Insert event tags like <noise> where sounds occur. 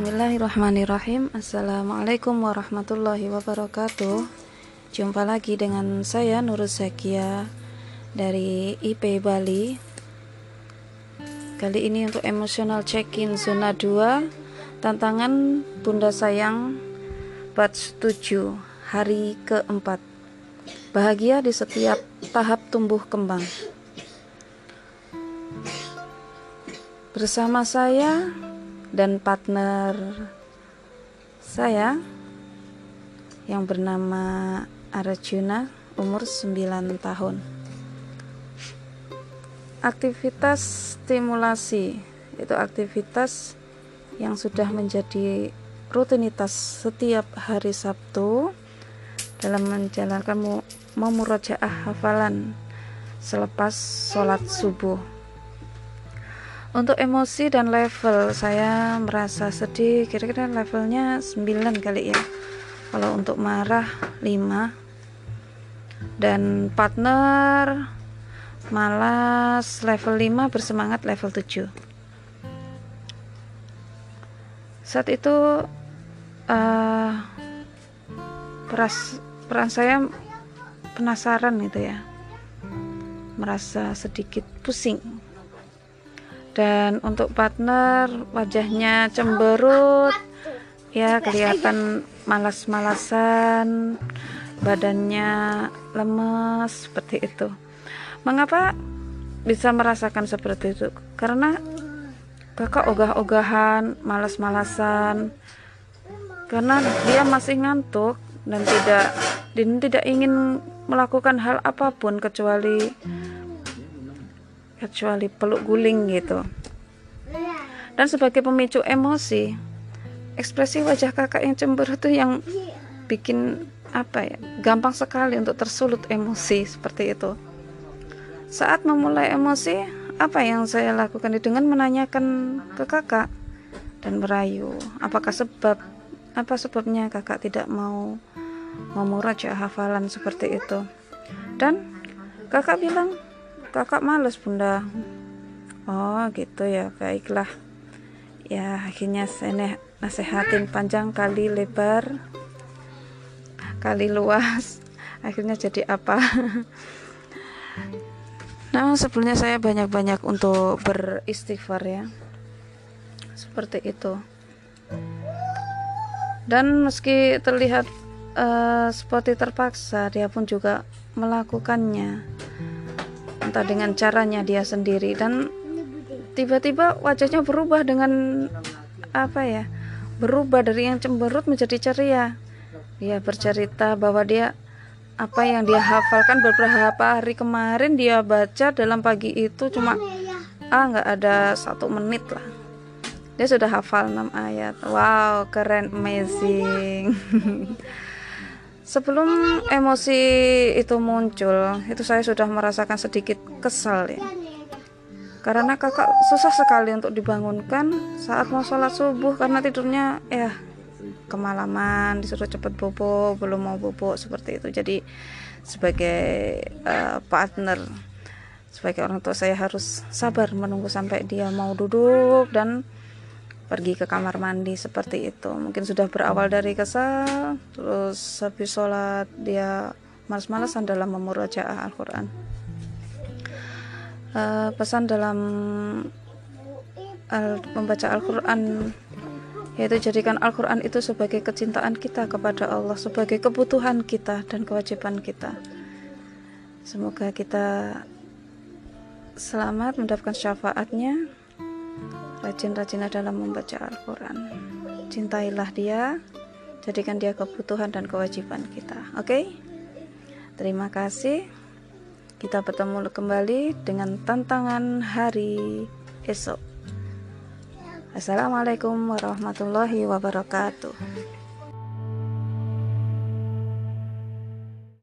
Bismillahirrahmanirrahim. Assalamualaikum warahmatullahi wabarakatuh. Jumpa lagi dengan saya Nurul Zakia Dari IP Bali. Kali ini untuk emosional check-in zona 2 Tantangan Bunda Sayang Batch 7 Hari keempat. Bahagia di setiap tahap tumbuh kembang. Bersama saya dan partner saya yang bernama Arjuna umur 9 tahun. Aktivitas stimulasi itu aktivitas yang sudah menjadi rutinitas setiap hari Sabtu dalam menjalankan memurojaah hafalan selepas sholat subuh untuk emosi dan level saya merasa sedih. Kira-kira levelnya 9 kali ya. Kalau untuk marah 5 dan partner malas. Level 5 bersemangat. Level 7 saat itu uh, peras, peran saya penasaran gitu ya. Merasa sedikit pusing dan untuk partner wajahnya cemberut ya kelihatan malas-malasan badannya lemes seperti itu. Mengapa bisa merasakan seperti itu? Karena kakak ogah-ogahan malas-malasan. Karena dia masih ngantuk dan tidak dan tidak ingin melakukan hal apa pun kecuali kecuali peluk guling gitu. Dan sebagai pemicu emosi ekspresi wajah kakak yang cemberut itu yang bikin apa ya gampang sekali untuk tersulut emosi seperti itu. Saat memulai emosi apa yang saya lakukan dengan menanyakan ke kakak dan merayu apakah sebab apa sebabnya kakak tidak mau memuraja hafalan seperti itu. Dan kakak bilang kakak males bunda. Oh gitu ya. Baiklah. Ya akhirnya saya nasehatin panjang kali lebar kali luas. <laughs> Akhirnya jadi apa? <laughs> Nah sebelumnya saya banyak-banyak untuk beristighfar ya. Seperti itu. Dan meski terlihat uh, seperti terpaksa dia pun juga melakukannya entah dengan caranya dia sendiri. Dan tiba-tiba wajahnya berubah dengan apa ya berubah dari yang cemberut menjadi ceria. Dia bercerita bahwa dia apa yang dia hafalkan beberapa hari kemarin dia baca dalam pagi itu cuma ah nggak ada satu menit lah. Dia sudah hafal 6 ayat. Wow keren amazing <laughs> Sebelum emosi itu muncul, itu saya sudah merasakan sedikit kesal ya. Karena kakak susah sekali untuk dibangunkan saat mau sholat subuh karena tidurnya ya kemalaman, disuruh cepat bobo, belum mau bobo seperti itu. Jadi sebagai uh, partner, sebagai orang tua saya harus sabar menunggu sampai dia mau duduk dan pergi ke kamar mandi seperti itu. Mungkin sudah berawal dari kesal terus habis sholat dia malas-malasan dalam memurajaah Al-Quran. Uh, pesan dalam al membaca Al-Quran yaitu jadikan Al-Quran itu sebagai kecintaan kita kepada Allah sebagai kebutuhan kita dan kewajiban kita. Semoga kita selamat mendapatkan syafaatnya rajin-rajinlah dalam membaca Al-Quran. Cintailah dia jadikan dia kebutuhan dan kewajiban kita. Oke? Okay? terima kasih. Kita bertemu kembali dengan tantangan hari esok. Assalamualaikum warahmatullahi wabarakatuh